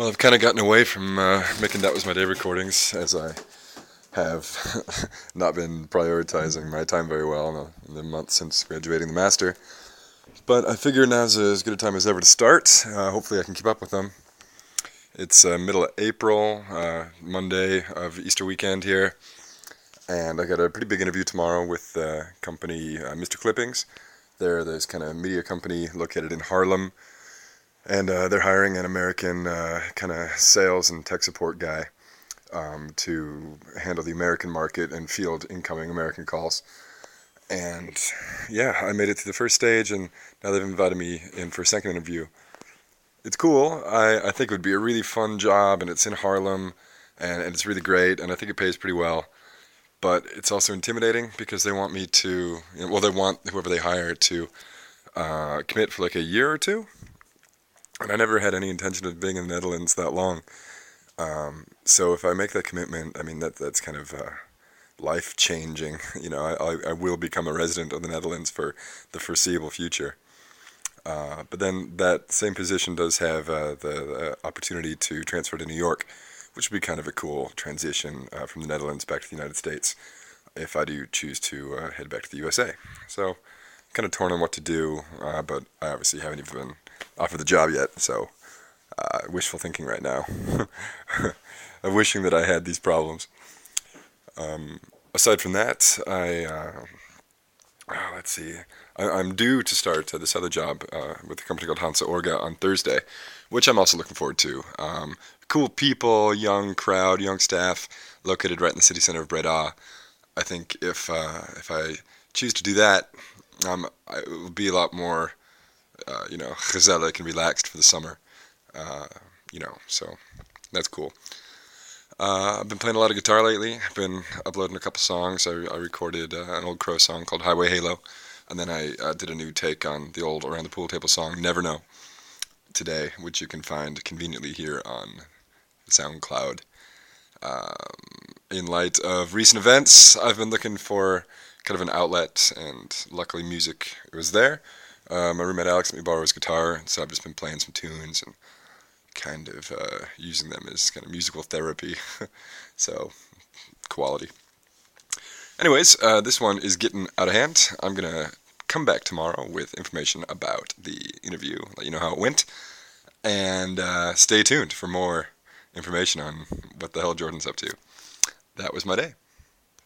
Well, I've kind of gotten away from uh, making that was my day recordings as I have not been prioritizing my time very well in the, in the month since graduating the master. But I figure now's as good a time as ever to start. Uh, hopefully, I can keep up with them. It's uh, middle of April, uh, Monday of Easter weekend here, and I got a pretty big interview tomorrow with the company uh, Mr. Clippings. They're this kind of media company located in Haarlem, and uh, they're hiring an American uh, kind of sales and tech support guy um, to handle the American market and field incoming American calls. And yeah, I made it to the first stage, and now they've invited me in for a second interview. It's cool. I, I think it would be a really fun job, and it's in Haarlem, and, and it's really great, and I think it pays pretty well. But it's also intimidating because they want me to, you know, well, they want whoever they hire to uh, commit for like a year or two. And I never had any intention of being in the Netherlands that long. Um, so if I make that commitment, I mean that that's kind of uh, life changing. You know, I, I will become a resident of the Netherlands for the foreseeable future. Uh, but then that same position does have uh, the, the, opportunity to transfer to New York, which would be kind of a cool transition uh, from the Netherlands back to the United States if I do choose to uh, head back to the USA. So, kind of torn on what to do, uh, but I obviously haven't even been offered the job yet, so uh, wishful thinking right now. I'm wishing that I had these problems. Um, aside from that, I uh, oh, let's see. I, am due to start uh, this other job uh, with a company called Hansa Orga on Thursday, which I'm also looking forward to. Um, cool people, young crowd, young staff, located right in the city center of Breda. I think if uh, if I choose to do that, um, it will be a lot more, uh, you know, gezellig and relaxed for the summer. Uh, you know, so that's cool. Uh, I've been playing a lot of guitar lately. I've been uploading a couple songs. I, I recorded uh, an old Crow song called Highway Halo, and then I uh, did a new take on the old Around the Pool Table song Never Know today, which you can find conveniently here on SoundCloud. Um, in light of recent events, I've been looking for kind of an outlet, and luckily, music was there. Uh, my roommate Alex let me borrow his guitar, so I've just been playing some tunes and kind of uh, using them as kind of musical therapy. so, quality. Anyways, uh, this one is getting out of hand. I'm going to come back tomorrow with information about the interview, let you know how it went, and uh, stay tuned for more information on what the hell Jordan's up to. That was my day.